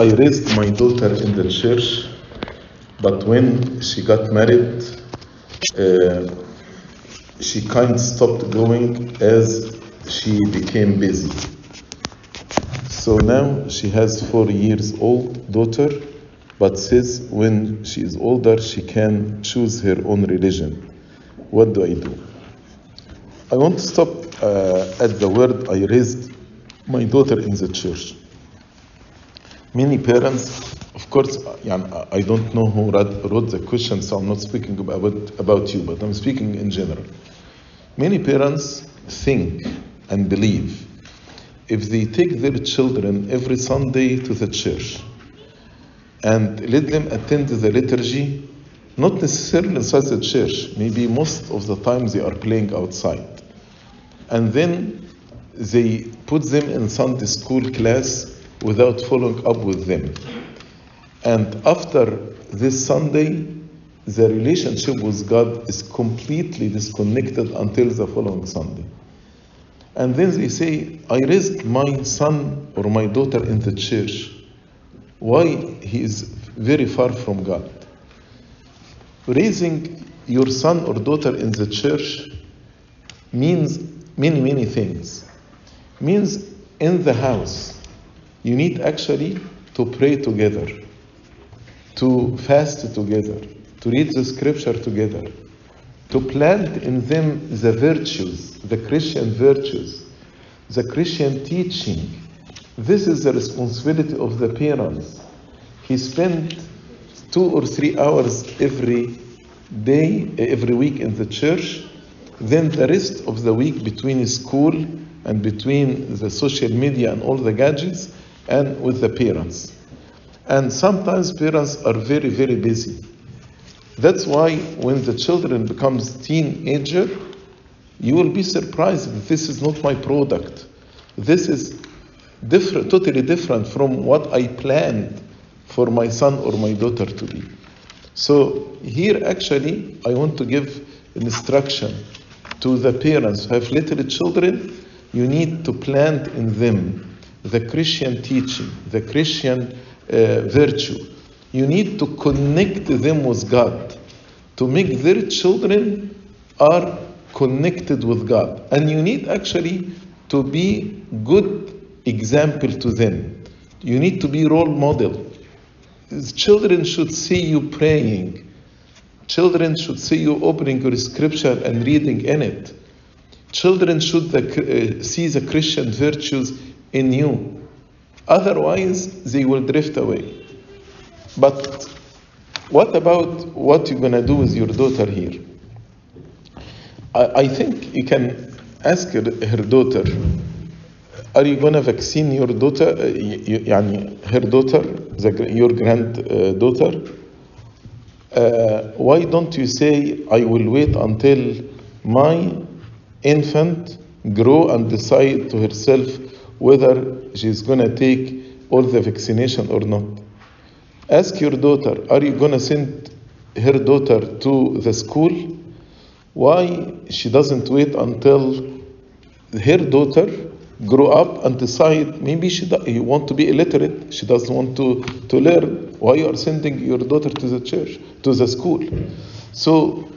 I raised my daughter in the church, but when she got married, uh, she kind of stopped going as she became busy. So now she has four years old daughter, but says when she is older she can choose her own religion. What do I do? I want to stop uh, at the word I raised my daughter in the church many parents, of course, I don't know who wrote the question, so I'm not speaking about, about you, but I'm speaking in general. Many parents think and believe if they take their children every Sunday to the church and let them attend the liturgy, not necessarily inside the church, maybe most of the time they are playing outside. And then they put them in Sunday school class without following up with them. And after this Sunday, the relationship with God is completely disconnected until the following Sunday. And then they say, I raised my son or my daughter in the church. Why he is very far from God? Raising your son or daughter in the church means many, many things. Means in the house, you need actually to pray together, to fast together, to read the scripture together, to plant in them the virtues, the Christian virtues, the Christian teaching. This is the responsibility of the parents. He spent two or three hours every day, every week in the church. Then the rest of the week between school and between the social media and all the gadgets and with the parents. And sometimes parents are very, very busy. That's why when the children becomes teenager, you will be surprised that this is not my product. This is different, totally different from what I planned for my son or my daughter to be. So here actually I want to give instruction to the parents who have little children. You need to plant in them the Christian teaching, the Christian uh, virtue. You need to connect them with God to make their children are connected with God. And you need actually to be good example to them. You need to be role model. Children should see you praying. Children should see you opening your scripture and reading in it. Children should the, uh, see the Christian virtues in you. Otherwise, they will drift away. But what about what you're going to do with your daughter here? I, I think you can ask her, her daughter, are you going to vaccine your daughter, uh, يعني her daughter, the, your granddaughter? Uh, why don't you say, I will wait until my infant grow and decide to herself whether she's going to take all the vaccination or not? Ask your daughter, are you going to send her daughter to the school? Why she doesn't wait until her daughter grow up and decide maybe she you want to be illiterate, she doesn't want to, to learn. Why you are sending your daughter to the church, to the school? So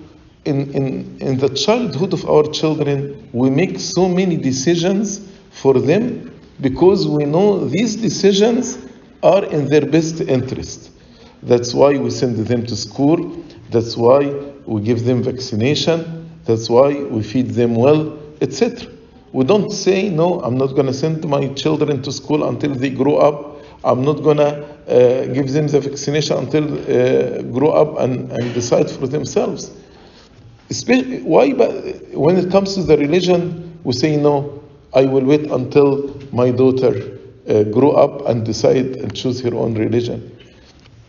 in, in, in the childhood of our children, we make so many decisions for them because we know these decisions are in their best interest. That's why we send them to school. That's why we give them vaccination. That's why we feed them well, etc. We don't say, no, I'm not going to send my children to school until they grow up. I'm not going to uh, give them the vaccination until uh, grow up and, and decide for themselves. Especially, why? But when it comes to the religion, we say, no, I will wait until my daughter uh, grow up and decide and choose her own religion.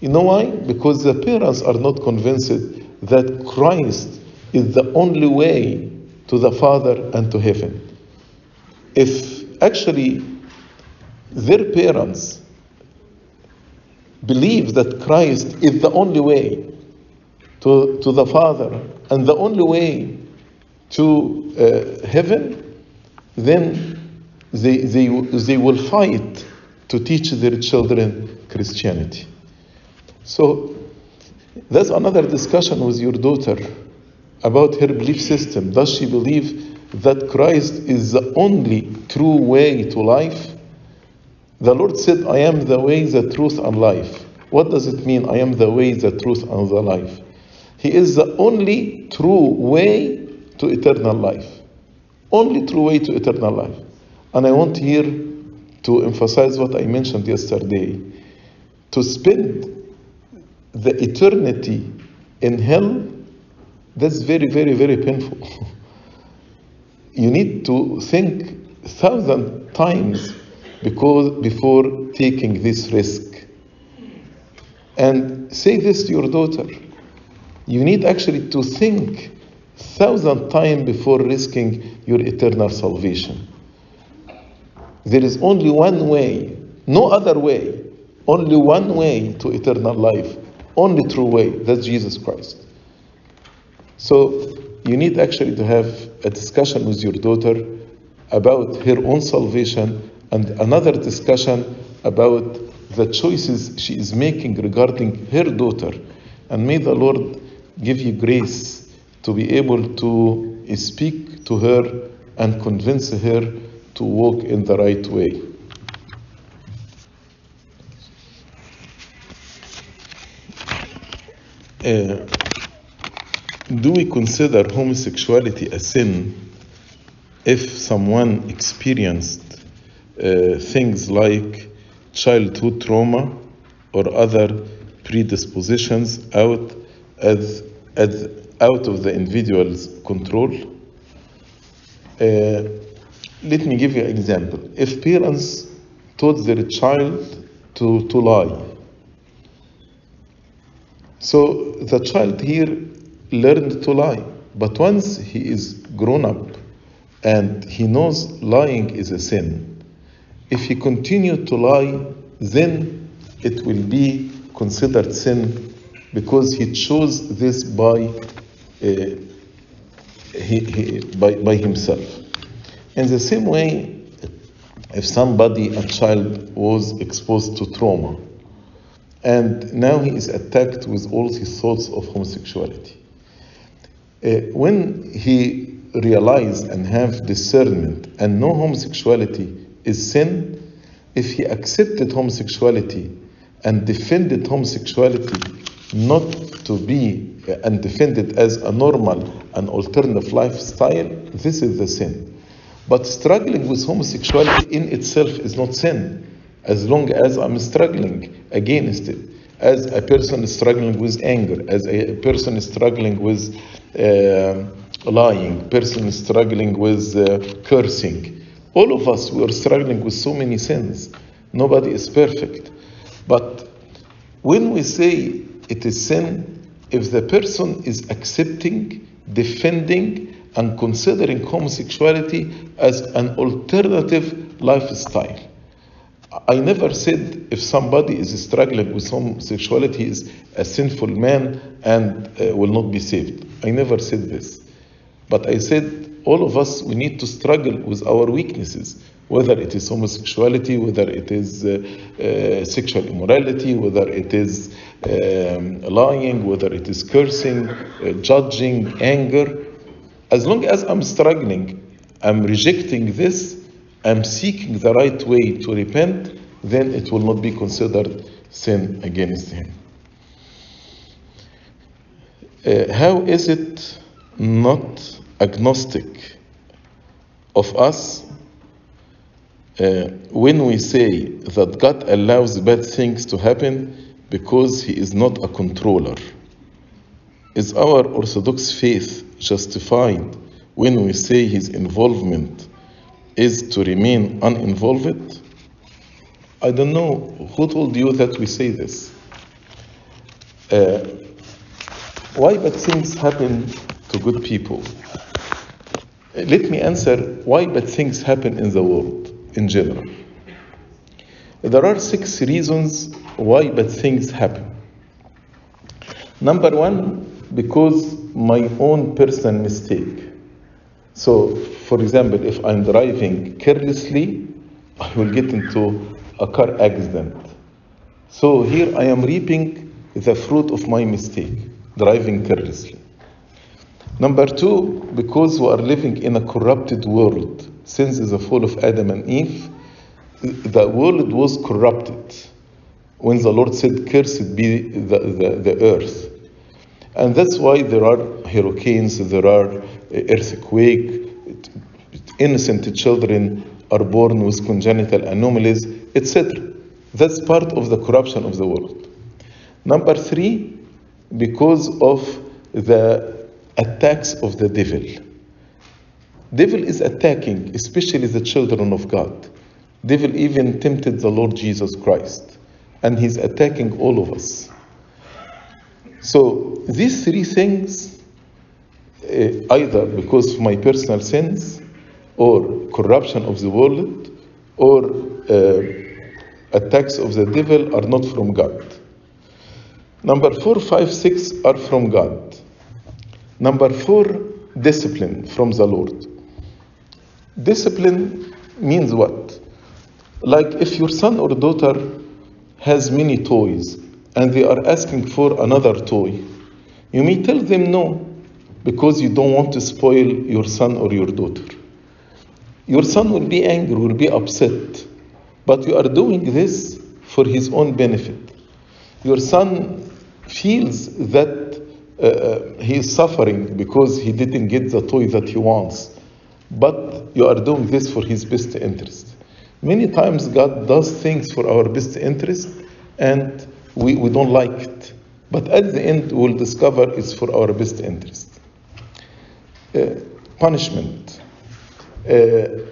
You know why? Because the parents are not convinced that Christ is the only way to the Father and to heaven. If actually their parents believe that Christ is the only way to, to the Father and the only way to uh, heaven, then they, they, they will fight to teach their children Christianity. So that's another discussion with your daughter about her belief system. Does she believe that Christ is the only true way to life? The Lord said, I am the way, the truth, and life. What does it mean, I am the way, the truth, and the life? He is the only true way to eternal life. Only true way to eternal life. And I want here to emphasize what I mentioned yesterday. To spend the eternity in hell, that's very, very, very painful. you need to think thousand times because before taking this risk. And say this to your daughter. You need actually to think thousand times before risking your eternal salvation. There is only one way, no other way, only one way to eternal life, only true way, that's Jesus Christ. So you need actually to have a discussion with your daughter about her own salvation and another discussion about the choices she is making regarding her daughter. And may the Lord give you grace to be able to speak to her and convince her to walk in the right way. Uh, do we consider homosexuality a sin if someone experienced uh, things like childhood trauma or other predispositions out as, as out of the individual's control? Uh, let me give you an example. If parents taught their child to, to lie, so the child here learned to lie, but once he is grown up and he knows lying is a sin, if he continued to lie, then it will be considered sin because he chose this by, uh, he, he, by, by himself. In the same way, if somebody, a child, was exposed to trauma, and now he is attacked with all his thoughts of homosexuality. Uh, when he realize and have discernment and know homosexuality is sin, if he accepted homosexuality and defended homosexuality not to be and defend it as a normal and alternative lifestyle, this is the sin. But struggling with homosexuality in itself is not sin, as long as I'm struggling against it. As a person is struggling with anger, as a person is struggling with uh, lying, person is struggling with uh, cursing. All of us, we are struggling with so many sins. Nobody is perfect. But when we say it is sin, if the person is accepting, defending, and considering homosexuality as an alternative lifestyle. I never said if somebody is struggling with homosexuality is a sinful man and uh, will not be saved. I never said this. But I said all of us, we need to struggle with our weaknesses, whether it is homosexuality, whether it is uh, uh, sexual immorality, whether it is um, lying, whether it is cursing, uh, judging, anger. As long as I'm struggling, I'm rejecting this, I'm seeking the right way to repent, then it will not be considered sin against him. Uh, how is it not agnostic of us uh, when we say that God allows bad things to happen because He is not a controller? Is our Orthodox faith justified when we say His involvement is to remain uninvolved? I don't know who told you that we say this. Uh, why bad things happen to good people? Let me answer why bad things happen in the world in general. There are six reasons why bad things happen. Number one, because my own personal mistake. So, for example, if I'm driving carelessly, I will get into a car accident. So here I am reaping the fruit of my mistake, driving carelessly. Number two, because we are living in a corrupted world since the fall of Adam and Eve, the world was corrupted when the Lord said, Cursed be the, the, the earth. And that's why there are hurricanes, there are uh, earthquakes, innocent children are born with congenital anomalies, etc. That's part of the corruption of the world. Number three, because of the attacks of the devil. Devil is attacking, especially the children of God. Devil even tempted the Lord Jesus Christ, and he's attacking all of us. So these three things, uh, either because of my personal sins, or corruption of the world, or uh, attacks of the devil, are not from God. Number four, five, six are from God. Number four, discipline from the Lord. Discipline means what? Like if your son or daughter has many toys and they are asking for another toy, you may tell them no because you don't want to spoil your son or your daughter. Your son will be angry, will be upset, but you are doing this for his own benefit. Your son feels that uh, he is suffering because he didn't get the toy that he wants, but you are doing this for his best interest. Many times God does things for our best interest and we, we don't like it. But at the end, we'll discover it's for our best interest. Uh, punishment. Uh,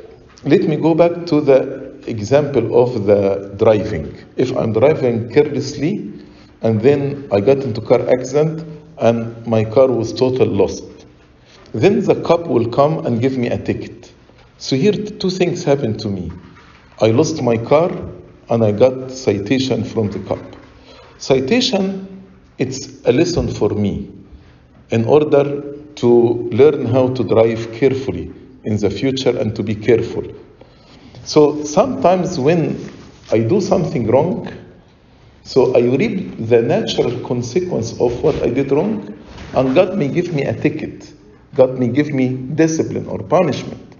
let me go back to the example of the driving. If I'm driving carelessly and then I got into car accident and my car was total lost, then the cop will come and give me a ticket. So here two things happened to me. I lost my car and I got citation from the cop. Citation, it's a lesson for me in order to learn how to drive carefully in the future and to be careful. So sometimes when I do something wrong, so I reap the natural consequence of what I did wrong, and God may give me a ticket. God may give me discipline or punishment.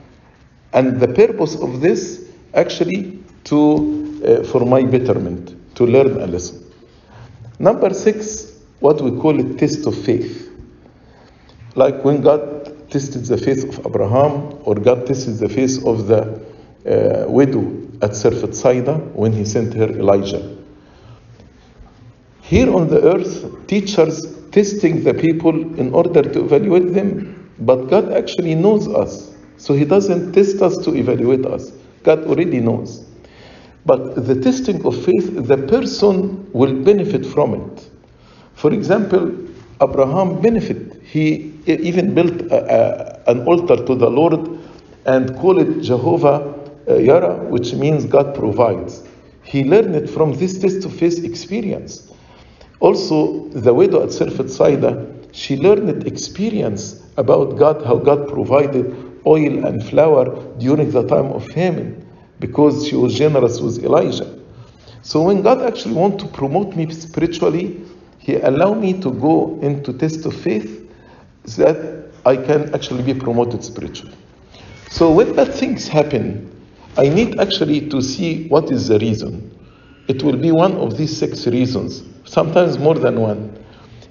And the purpose of this actually to uh, for my betterment, to learn a lesson. Number six, what we call a test of faith. Like when God tested the faith of Abraham, or God tested the faith of the uh, widow at Serfet Saida when he sent her Elijah. Here on the earth, teachers testing the people in order to evaluate them, but God actually knows us. So he doesn't test us to evaluate us. God already knows. But the testing of faith, the person will benefit from it. For example, Abraham benefited. He even built a, a, an altar to the Lord and called it Jehovah uh, Yara, which means God provides. He learned it from this test of faith experience. Also, the widow at Serfet Saida, she learned experience about God, how God provided oil and flour during the time of famine because she was generous with Elijah. So when God actually want to promote me spiritually, He allow me to go into test of faith so that I can actually be promoted spiritually. So when bad things happen, I need actually to see what is the reason. It will be one of these six reasons, sometimes more than one,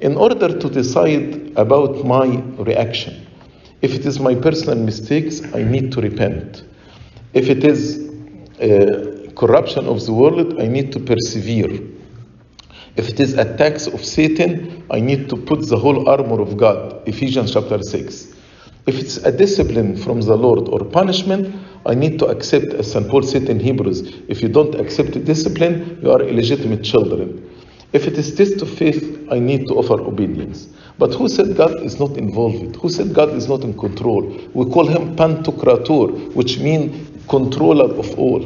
in order to decide about my reaction. If it is my personal mistakes, I need to repent. If it is uh, corruption of the world, I need to persevere. If it is attacks of Satan, I need to put the whole armor of God, Ephesians chapter 6. If it's a discipline from the Lord or punishment, I need to accept, as St. Paul said in Hebrews, if you don't accept discipline, you are illegitimate children. If it is test of faith, I need to offer obedience. But who said God is not involved? Who said God is not in control? We call him Pantocrator, which means controller of all.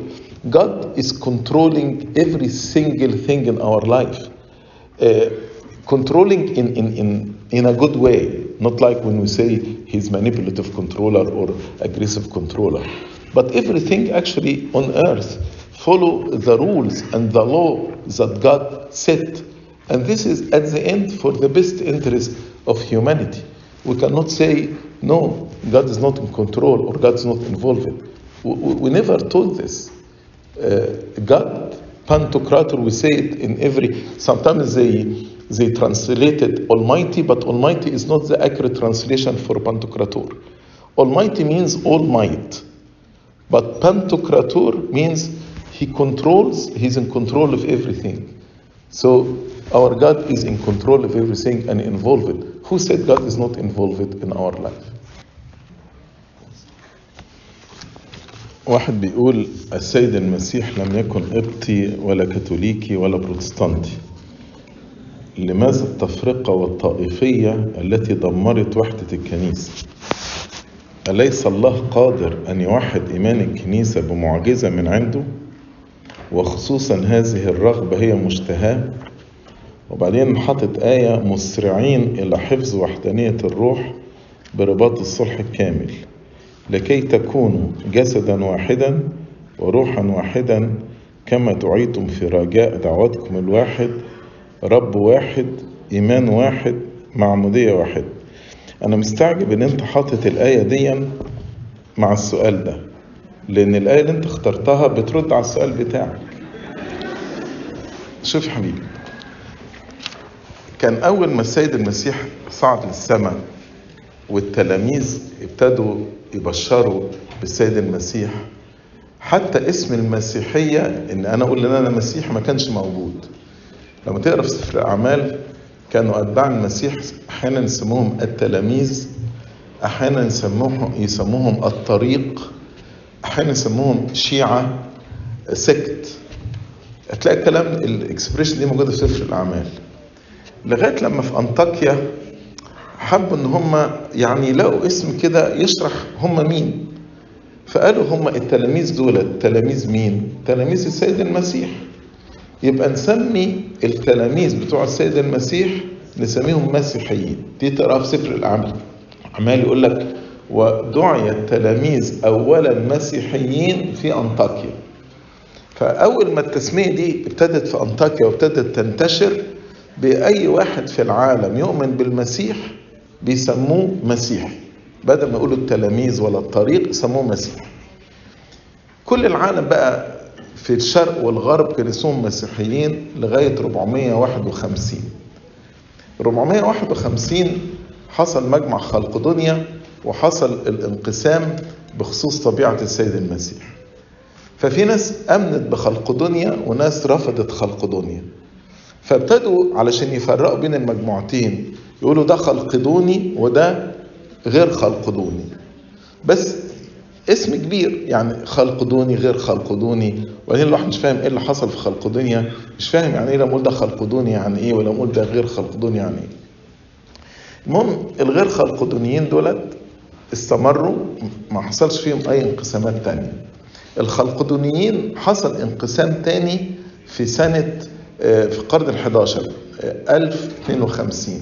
God is controlling every single thing in our life. Uh, controlling in, in, in, in a good way, not like when we say he's manipulative controller or aggressive controller. But everything actually on earth, follow the rules and the law that God set. And this is at the end for the best interest of humanity. We cannot say, no, God is not in control or God is not involved. We, we, never told this. Uh, God, Pantocrator, we say it in every, sometimes they, they translated Almighty, but Almighty is not the accurate translation for Pantocrator. Almighty means all might. But Pantocrator means he controls, he's in control of everything. So our God is in control of everything and involved. Who said God is not involved in our life? واحد بيقول السيد المسيح لم يكن قبطي ولا كاثوليكي ولا بروتستانتي لماذا التفرقة والطائفية التي دمرت وحدة الكنيسة أليس الله قادر أن يوحد إيمان الكنيسة بمعجزة من عنده وخصوصا هذه الرغبة هي مشتهاة وبعدين حاطط آية مسرعين إلى حفظ وحدانية الروح برباط الصلح الكامل لكي تكونوا جسدا واحدا وروحا واحدا كما دعيتم في رجاء دعوتكم الواحد رب واحد إيمان واحد معمودية واحد. أنا مستعجب إن أنت حاطط الآية دي مع السؤال ده لأن الآية اللي أنت اخترتها بترد على السؤال بتاعك. شوف يا حبيبي. كان أول ما السيد المسيح صعد للسماء والتلاميذ ابتدوا يبشروا بالسيد المسيح حتى اسم المسيحية إن أنا أقول إن أنا مسيح ما كانش موجود. لما تقرأ في سفر الأعمال كانوا أتباع المسيح أحيانا يسموهم التلاميذ أحيانا يسموهم يسموهم الطريق أحيانا يسموهم شيعة سكت. هتلاقي الكلام الإكسبريشن دي موجودة في سفر الأعمال. لغاية لما في أنطاكيا حبوا إن هم يعني يلاقوا اسم كده يشرح هم مين. فقالوا هم التلاميذ دول تلاميذ مين؟ تلاميذ السيد المسيح. يبقى نسمي التلاميذ بتوع السيد المسيح نسميهم مسيحيين. دي تقرا في سفر الاعمال عمال يقول لك ودعي التلاميذ اولا مسيحيين في أنطاكيا. فأول ما التسمية دي ابتدت في أنطاكيا وابتدت تنتشر بأي واحد في العالم يؤمن بالمسيح بيسموه مسيحي بدل ما يقولوا التلاميذ ولا الطريق يسموه مسيح. كل العالم بقى في الشرق والغرب كانوا اسمهم مسيحيين لغاية 451 451 حصل مجمع خلق دنيا وحصل الانقسام بخصوص طبيعة السيد المسيح. ففي ناس أمنت بخلق دنيا وناس رفضت خلق دنيا فابتدوا علشان يفرقوا بين المجموعتين. يقولوا ده خلقدوني وده غير خلقدوني بس اسم كبير يعني خلقدوني غير خلقدوني وبعدين الواحد مش فاهم إيه اللي حصل في خلقدونيا مش فاهم يعني إيه لما أقول ده خلقدوني يعني إيه ولا أقول ده غير خلقدوني يعني إيه. المهم الغير خلقدونيين دولت استمروا ما حصلش فيهم أي انقسامات تانية. الخلقدونيين حصل انقسام تاني في سنة في القرن ال 11 1052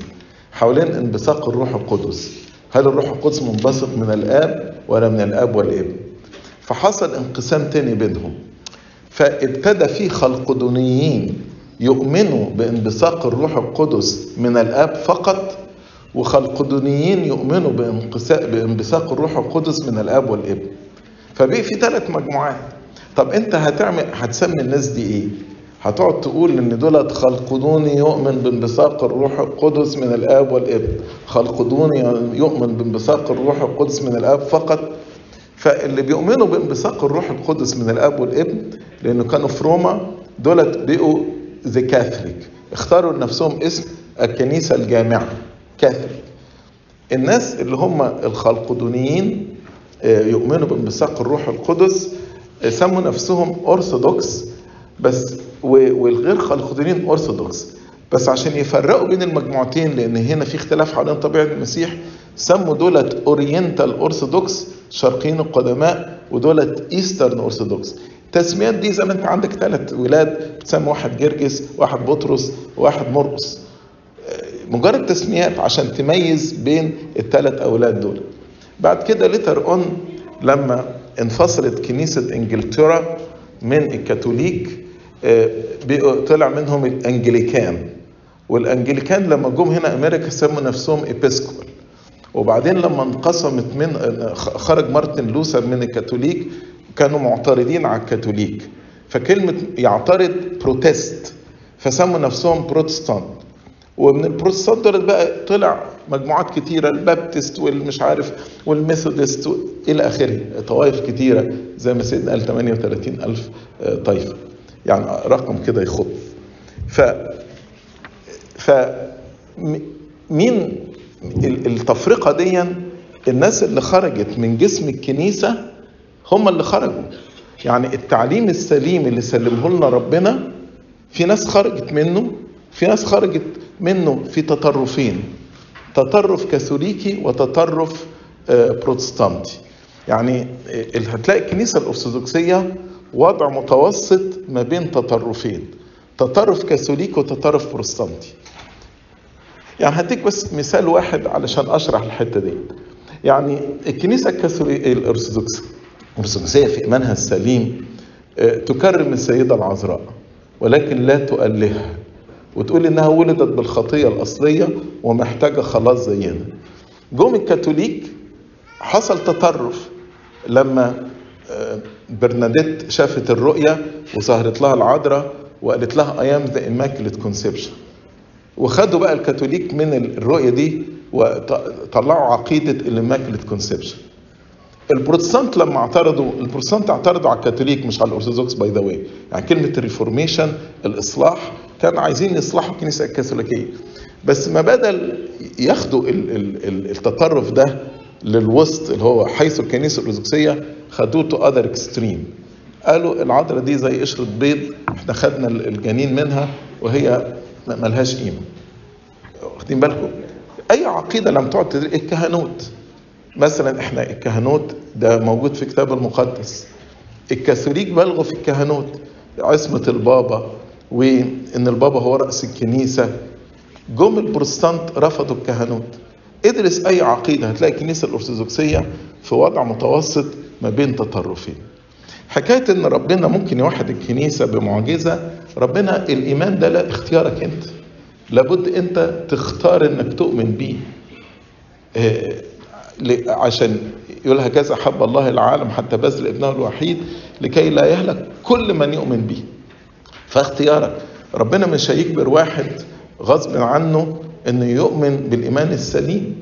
حوالين انبثاق الروح القدس. هل الروح القدس منبثق من الآب ولا من الآب والابن فحصل انقسام تاني بينهم. فابتدى في خلقدونيين يؤمنوا بانبثاق الروح القدس من الآب فقط وخلقدونيين يؤمنوا بانبثاق الروح القدس من الآب والابن فبقي في ثلاث مجموعات. طب أنت هتعمل هتسمي الناس دي إيه؟ هتقعد تقول إن دولت خلقدوني يؤمن بانبثاق الروح القدس من الآب والابن. خلقدوني يؤمن بانبثاق الروح القدس من الآب فقط. فاللي بيؤمنوا بانبثاق الروح القدس من الآب والابن لأنه كانوا في روما دولت بقوا ذا كاثوليك اختاروا لنفسهم اسم الكنيسة الجامعة كاثوليك الناس اللي هم الخلقدونيين يؤمنوا بانبثاق الروح القدس سموا نفسهم أرثوذكس بس والغير خلقدونيين أرثوذكس. بس عشان يفرقوا بين المجموعتين لأن هنا في اختلاف حوالين طبيعة المسيح سموا دولت أورينتال أرثوذكس شرقيين القدماء ودولت إيسترن أرثوذكس. التسميات دي زي ما انت عندك ثلاث ولاد بتسمي واحد جرجس واحد بطرس وواحد مرقس. مجرد تسميات عشان تميز بين الثلاث أولاد دول. بعد كده ليتر أون لما انفصلت كنيسة إنجلترا من الكاثوليك طلع منهم الانجليكان. والانجليكان لما جم هنا أمريكا سموا نفسهم ايبسكوبال وبعدين لما انقسمت من خرج مارتن لوثر من الكاثوليك كانوا معترضين على الكاثوليك. فكلمة يعترض بروتست فسموا نفسهم بروتستانت ومن البروتستانت بقى طلع مجموعات كتيرة البابتست والمش عارف والميثودست إلى آخره. طوائف كتيرة زي ما سيدنا قال 38 ألف طائفة. يعني رقم كده يخض. ف ف مين التفرقة دي؟ الناس اللي خرجت من جسم الكنيسة هم اللي خرجوا. يعني التعليم السليم اللي سلمه لنا ربنا في ناس خرجت منه في ناس خرجت منه في تطرفين تطرف كاثوليكي وتطرف بروتستانتي. يعني هتلاقي الكنيسة الأرثوذكسية وضع متوسط ما بين تطرفين تطرف كاثوليكي وتطرف بروتستانتي يعني هديك بس مثال واحد علشان أشرح الحتة دي. يعني الكنيسة الكاثوليكيه الارثوذكسيه الارثوذكسيه في إيمانها السليم تكرم السيدة العذراء ولكن لا تؤلهها وتقول إنها ولدت بالخطية الأصلية ومحتاجة خلاص زينا. جم الكاثوليك حصل تطرف لما برناديت شافت الرؤية وظهرت لها العذراء وقالت لها أيام ذا immaculate conception. وخدوا بقى الكاثوليك من الرؤية دي وطلعوا عقيدة الاماكلت كونسبشن البروتستانت لما اعترضوا البروتستانت اعترضوا على الكاثوليك مش على الأرثوذكس باي ذا واي يعني كلمة الريفورميشن الإصلاح كانوا عايزين يصلحوا الكنيسة الكاثوليكية. بس ما بدل ياخدوا التطرف ده للوسط اللي هو حيث الكنيسة الأرثوذكسية خدوه تو اذر اكستريم قالوا العذراء دي زي قشرة بيض إحنا خدنا الجنين منها وهي ملهاش قيمة. واخدين بالكم؟ أي عقيدة لم تعد تدري؟ الكهنوت. مثلا إحنا الكهنوت ده موجود في الكتاب المقدس. الكاثوليك بلغوا في الكهنوت عصمة البابا وإن البابا هو رأس الكنيسة. جم البروتستانت رفضوا الكهنوت. ادرس أي عقيدة هتلاقي الكنيسة الأرثوذكسية في وضع متوسط ما بين تطرفين. حكاية إن ربنا ممكن يوحد الكنيسة بمعجزة ربنا الإيمان ده لا اختيارك أنت. لابد أنت تختار إنك تؤمن بيه. عشان يقول هكذا حب الله العالم حتى بذل ابنه الوحيد لكي لا يهلك كل من يؤمن به فاختيارك ربنا مش هيجبر واحد غصب عنه انه يؤمن بالإيمان السليم.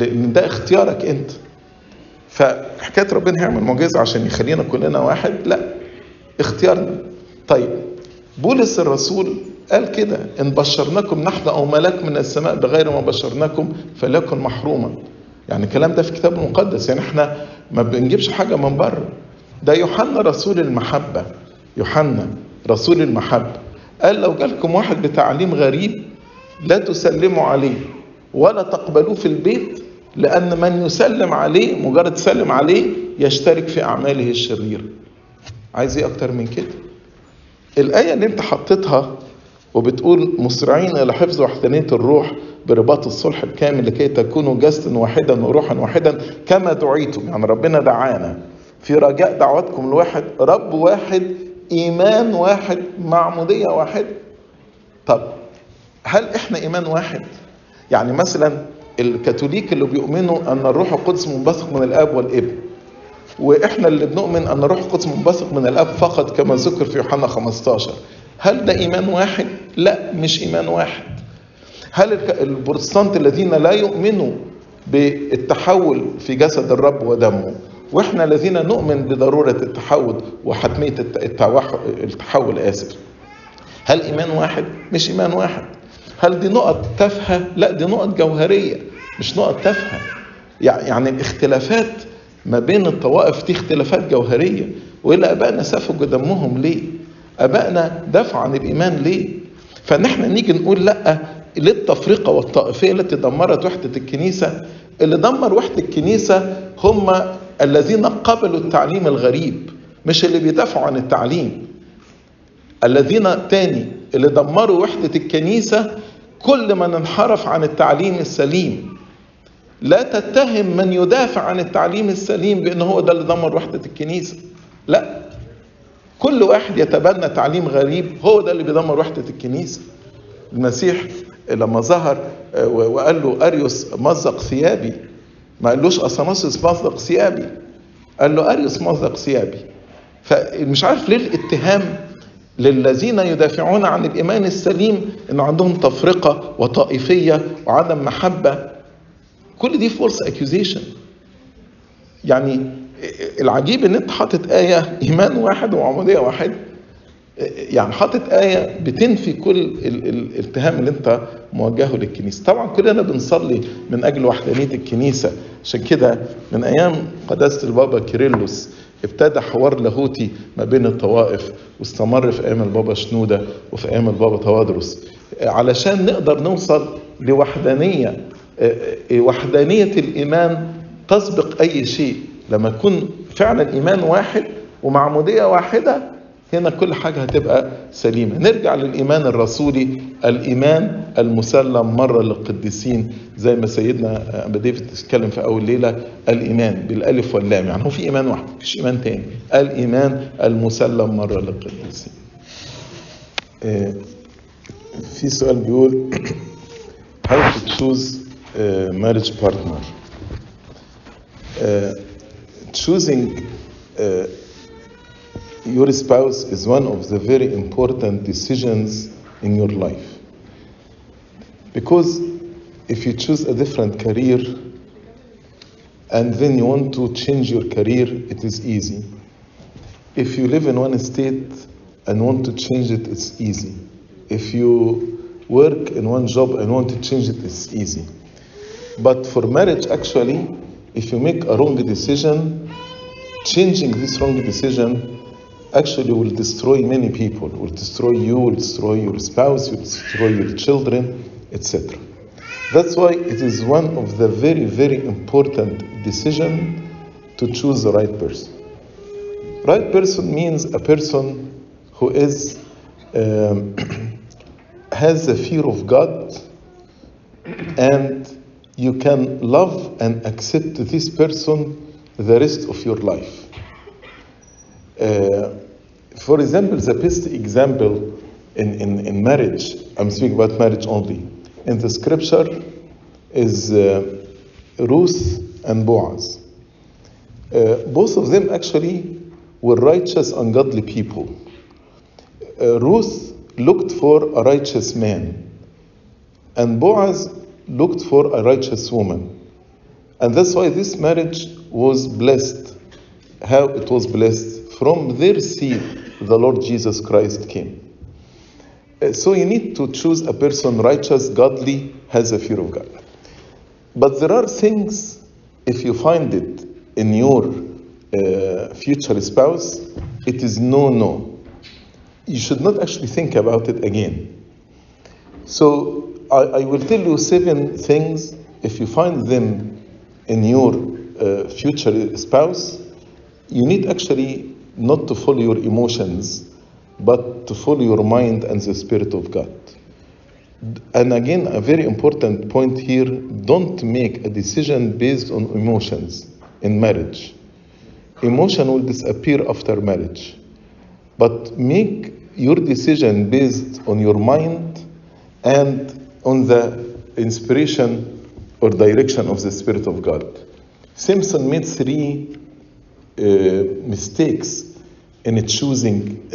لأن ده اختيارك أنت. فحكاية ربنا هيعمل معجزة عشان يخلينا كلنا واحد؟ لا. اختيارنا. طيب بولس الرسول قال كده إن بشرناكم نحن أو ملاك من السماء بغير ما بشرناكم فليكن محروما. يعني الكلام ده في الكتاب المقدس يعني إحنا ما بنجيبش حاجة من بره. ده يوحنا رسول المحبة. يوحنا رسول المحبة. قال لو جالكم واحد بتعليم غريب لا تسلموا عليه ولا تقبلوه في البيت لأن من يسلم عليه مجرد يسلم عليه يشترك في أعماله الشريرة. عايز إيه أكتر من كده؟ الآية اللي أنت حطيتها وبتقول مسرعين إلى حفظ وحدانية الروح برباط الصلح الكامل لكي تكونوا جسدا واحدا وروحا واحدا كما دعيتم. يعني ربنا دعانا. في رجاء دعوتكم الواحد رب واحد إيمان واحد معمودية واحد. طب هل إحنا إيمان واحد؟ يعني مثلا الكاثوليك اللي بيؤمنوا أن الروح القدس منبثق من الآب والابن وإحنا اللي بنؤمن أن الروح القدس منبثق من الآب فقط كما ذكر في يوحنا 15 هل ده إيمان واحد؟ لا مش إيمان واحد هل البروتستانت الذين لا يؤمنوا بالتحول في جسد الرب ودمه وإحنا الذين نؤمن بضرورة التحول وحتمية التحول آسف هل إيمان واحد مش إيمان واحد هل دي نقط تافهة؟ لا دي نقط جوهرية مش نقط تافهة. يعني الاختلافات ما بين الطوائف دي اختلافات جوهرية والا أبائنا سفكوا دمهم ليه؟ أبائنا دافعوا عن الإيمان ليه؟ فنحن نيجي نقول لأ للتفرقة والطائفية التي دمرت وحدة الكنيسة. اللي دمر وحدة الكنيسة هم الذين قبلوا التعليم الغريب مش اللي بيدافعوا عن التعليم. الذين تاني اللي دمروا وحدة الكنيسة كل من انحرف عن التعليم السليم. لا تتهم من يدافع عن التعليم السليم بأنه هو ده اللي دمر وحدة الكنيسة. لا. كل واحد يتبنى تعليم غريب هو ده اللي بيدمر وحدة الكنيسة. المسيح لما ظهر وقال له أريوس مزق ثيابي ما قالوش أثناسيوس مزق ثيابي. قال له أريوس مزق ثيابي. فمش عارف ليه الاتهام للذين يدافعون عن الإيمان السليم إنه عندهم تفرقة وطائفية وعدم محبة. كل دي فولس اكيوزيشن يعني العجيب إن أنت حاطط آية إيمان واحد وعمودية واحد. يعني حاطط آية بتنفي كل الاتهام اللي أنت موجهه للكنيسة. طبعا كلنا بنصلي من أجل وحدانية الكنيسة. عشان كده من أيام قداسة البابا كيرلس ابتدى حوار لاهوتي ما بين الطوائف واستمر في أيام البابا شنودة وفي أيام البابا توادرس علشان نقدر نوصل لوحدانية وحدانية الإيمان تسبق أي شيء. لما يكون فعلا إيمان واحد ومعمودية واحدة هنا كل حاجة هتبقى سليمة. نرجع للإيمان الرسولي الإيمان المسلم مرة للقديسين زي ما سيدنا أبا ديفيد اتكلم في أول ليلة الإيمان بالألف واللام يعني هو في إيمان واحد مفيش إيمان تاني. الإيمان المسلم مرة للقديسين. في سؤال بيقول how to choose a marriage partner uh, choosing uh, your spouse is one of the very important decisions in your life. Because if you choose a different career and then you want to change your career, it is easy. If you live in one state and want to change it, it's easy. If you work in one job and want to change it, it's easy. But for marriage, actually, if you make a wrong decision, changing this wrong decision actually will destroy many people, will destroy you, will destroy your spouse, will destroy your children, etc. That's why it is one of the very, very important decision to choose the right person. Right person means a person who is um, has the fear of God and you can love and accept this person the rest of your life. Uh, for example, the best example in, in, in marriage, I'm speaking about marriage only, in the scripture is uh, Ruth and Boaz. Uh, both of them actually were righteous and godly people. Ruth looked for a righteous man, and Boaz looked for a righteous woman. And that's why this marriage was blessed. How it was blessed? From their seed, the Lord Jesus Christ came. So you need to choose a person righteous, godly, has a fear of God. But there are things, if you find it in your uh, future spouse, it is no, no. You should not actually think about it again. So I, I will tell you seven things. If you find them in your uh, future spouse, you need actually not to follow your emotions, but to follow your mind and the Spirit of God. And again, a very important point here don't make a decision based on emotions in marriage. Emotion will disappear after marriage. But make your decision based on your mind and on the inspiration or direction of the Spirit of God. Samson made three uh, mistakes in choosing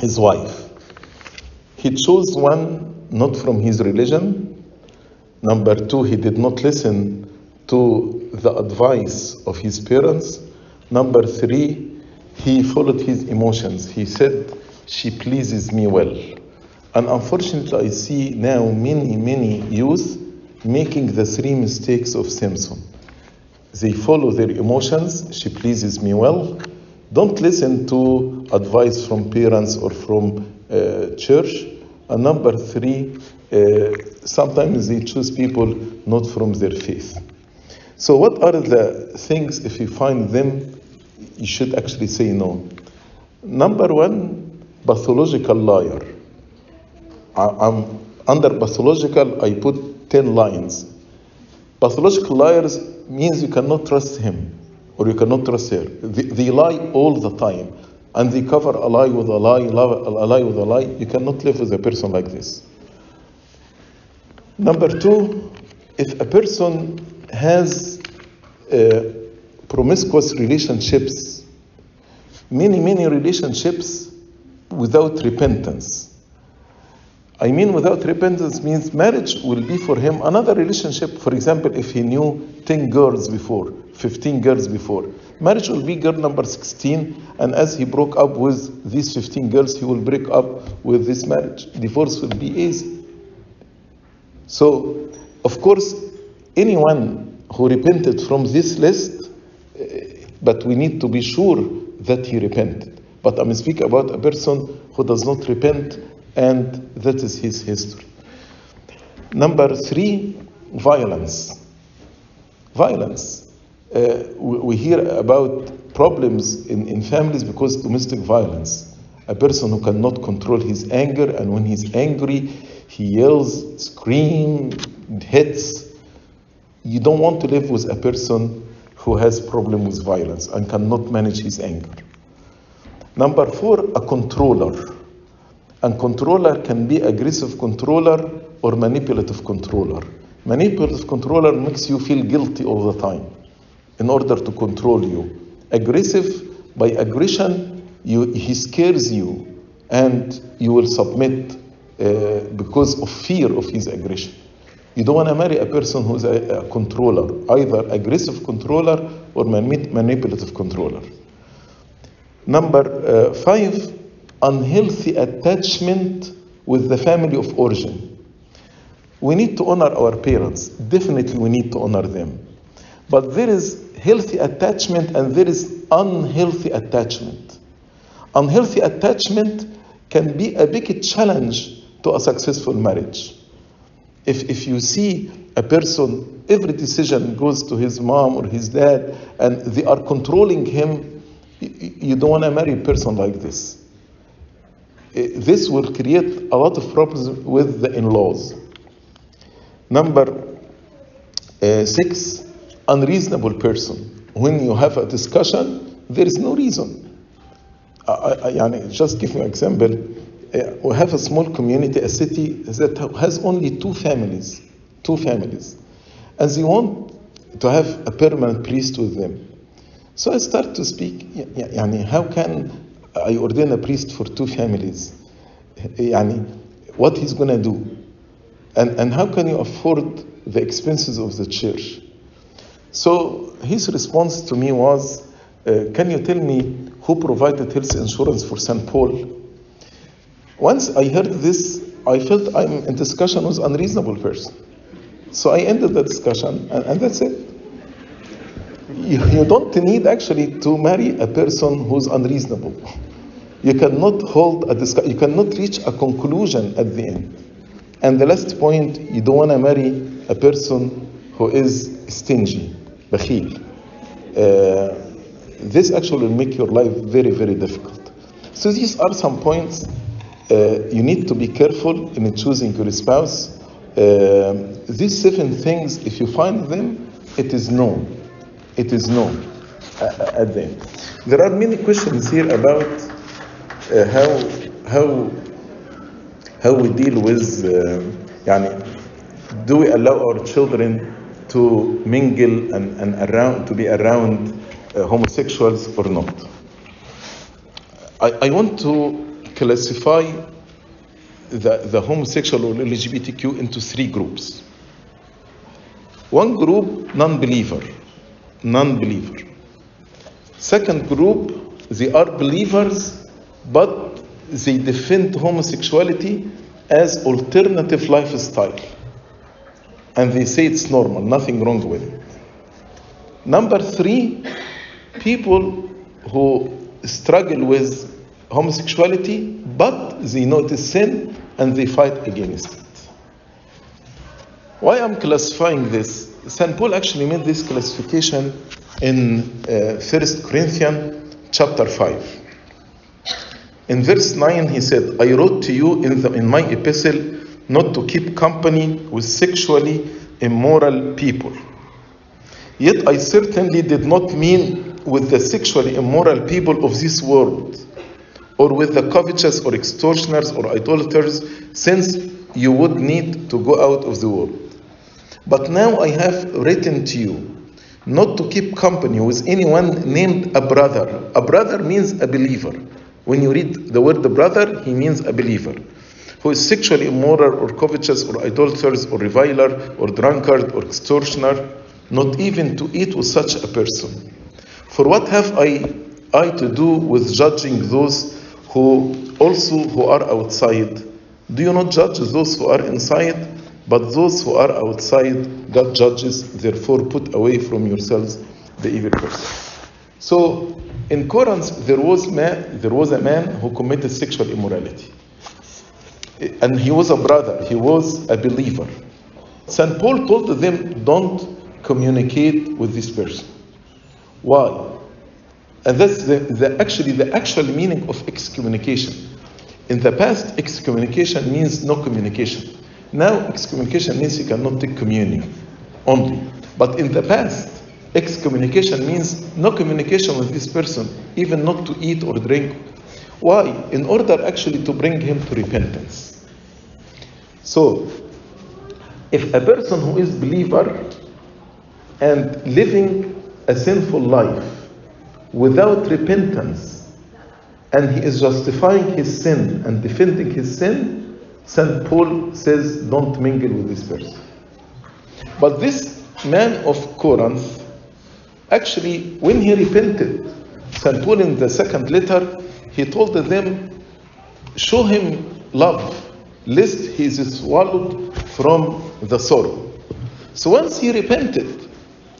his wife. He chose one not from his religion. Number two, he did not listen to the advice of his parents. Number three, he followed his emotions. He said, She pleases me well. And unfortunately, I see now many, many youth making the three mistakes of Samson. They follow their emotions, she pleases me well. Don't listen to advice from parents or from uh, church. And number three, uh, sometimes they choose people not from their faith. So, what are the things, if you find them, you should actually say no? Number one, pathological liar. I, am under pathological, I put 10 lines. Pathological liars means you cannot trust him or you cannot trust her. They, they lie all the time. And they cover a lie with a lie, a lie with a lie, you cannot live with a person like this. Number two, if a person has uh, promiscuous relationships, many, many relationships without repentance. I mean, without repentance means marriage will be for him another relationship. For example, if he knew 10 girls before, 15 girls before, marriage will be girl number 16, and as he broke up with these 15 girls, he will break up with this marriage. Divorce will be easy. So, of course, anyone who repented from this list, eh, but we need to be sure that he repented. But I'm speaking about a person who does not repent, and that is his history. Number three, violence. Violence. Uh, we, hear about problems in, in families because domestic violence. A person who cannot control his anger, and when he's angry, he yells, screams, hits. You don't want to live with a person who has problem with violence and cannot manage his anger. Number four, a controller. And controller can be aggressive controller or manipulative controller. Manipulative controller makes you feel guilty all the time in order to control you. Aggressive, by aggression, you, he scares you and you will submit uh, because of fear of his aggression. You don't want to marry a person who's a, a controller, either aggressive controller or mani- manipulative controller. Number uh, five, unhealthy attachment with the family of origin. We need to honor our parents. Definitely, we need to honor them. But there is healthy attachment and there is unhealthy attachment. Unhealthy attachment can be a big challenge to a successful marriage. If, if you see a person, every decision goes to his mom or his dad, and they are controlling him, you don't want to marry a person like this. This will create a lot of problems with the in laws. Number uh, six, unreasonable person. When you have a discussion, there is no reason. I, I, just give you an example. Uh, we have a small community, a city that has only two families, two families, and they want to have a permanent priest with them. So I start to speak. يعني how can I ordain a priest for two families? يعني what he's gonna do, and and how can you afford the expenses of the church? So his response to me was, uh, "Can you tell me who provided health insurance for St. Paul?" Once I heard this, I felt I'm in discussion with unreasonable person. So I ended the discussion, and, and that's it. You, you don't need actually to marry a person who's unreasonable. You cannot hold a discussion, you cannot reach a conclusion at the end. And the last point, you don't want to marry a person who is stingy, bakhil. Uh, this actually will make your life very, very difficult. So these are some points uh, you need to be careful in choosing your spouse. Uh, these seven things, if you find them, it is no. It is no uh, at the end. There are many questions here about uh, how how how we deal with uh, يعني, do we allow our children to mingle and, and around to be around uh, homosexuals or not? I, I want to classify the, the homosexual or LGBTQ into three groups. One group, non believer. Non believer. Second group, they are believers, but they defend homosexuality as alternative lifestyle. And they say it's normal, nothing wrong with it. Number three, people who struggle with homosexuality, but they know it is sin and they fight against it. Why I'm classifying this? St. Paul actually made this classification in uh, 1 Corinthians chapter 5. In verse 9, he said, I wrote to you in, the, in my epistle not to keep company with sexually immoral people. Yet I certainly did not mean with the sexually immoral people of this world, or with the covetous or extortioners or idolaters, since you would need to go out of the world. But now I have written to you not to keep company with anyone named a brother. A brother means a believer. When you read the word brother, he means a believer who is sexually immoral or covetous or idolaters or reviler or drunkard or extortioner, not even to eat with such a person. For what have I, I to do with judging those who also who are outside? Do you not judge those who are inside? But those who are outside, God judges. Therefore, put away from yourselves the evil person. So, in Corinth, there was man, there was a man who committed sexual immorality, and he was a brother. He was a believer. Saint Paul told them, "Don't communicate with this person." Why? And that's the, the actually the actual meaning of excommunication. In the past, excommunication means no communication. Now, excommunication means you cannot take communion only. But in the past, excommunication means no communication with this person, even not to eat or drink. Why? In order actually to bring him to repentance. So, if a person who is believer and living a sinful life without repentance, and he is justifying his sin and defending his sin, St. Paul says, don't mingle with this person. But this man of Corinth, actually, when he repented, St. Paul in the second letter, he told them, show him love, lest he is swallowed from the sorrow. So once he repented,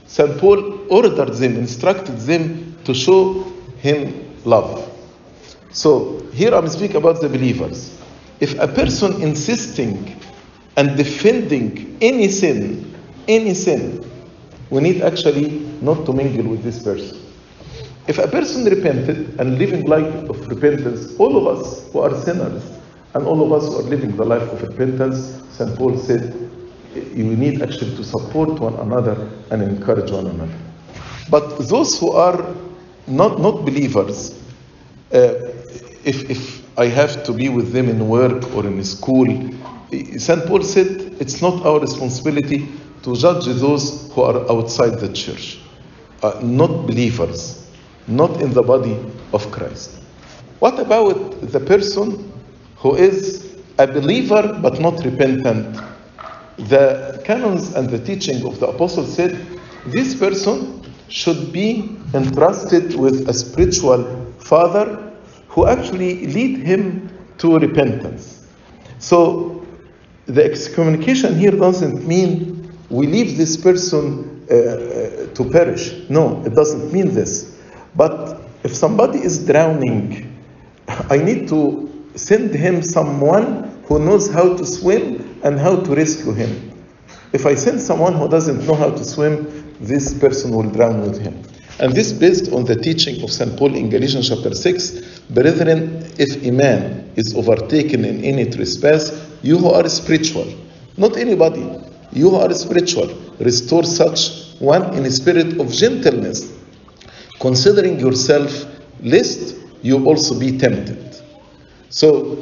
St. Paul ordered them, instructed them to show him love. So here I'm speaking about the believers. If a person insisting and defending any sin, any sin, we need actually not to mingle with this person. If a person repented and living life of repentance, all of us who are sinners and all of us who are living the life of repentance, St. Paul said, you need actually to support one another and encourage one another. But those who are not, not believers, uh, if, if I have to be with them in work or in school. St. Paul said it's not our responsibility to judge those who are outside the church, uh, not believers, not in the body of Christ. What about the person who is a believer but not repentant? The canons and the teaching of the apostle said this person should be entrusted with a spiritual father who actually lead him to repentance. So the excommunication here doesn't mean we leave this person uh, uh, to perish. No, it doesn't mean this. But if somebody is drowning, I need to send him someone who knows how to swim and how to rescue him. If I send someone who doesn't know how to swim, this person will drown with him. And this based on the teaching of St. Paul in Galatians chapter 6 Brethren, if a man is overtaken in any trespass, you who are spiritual, not anybody, you who are spiritual, restore such one in a spirit of gentleness, considering yourself, lest you also be tempted. So,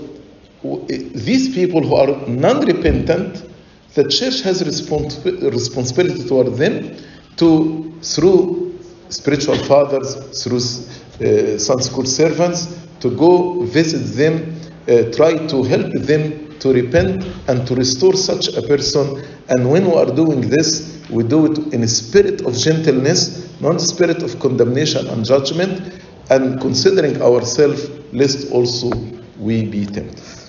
these people who are non repentant, the church has respons- responsibility toward them to, through spiritual fathers, through uh, Sunday school servants, to go visit them, uh, try to help them to repent and to restore such a person. And when we are doing this, we do it in a spirit of gentleness, not a spirit of condemnation and judgment, and considering ourselves, lest also we be tempted.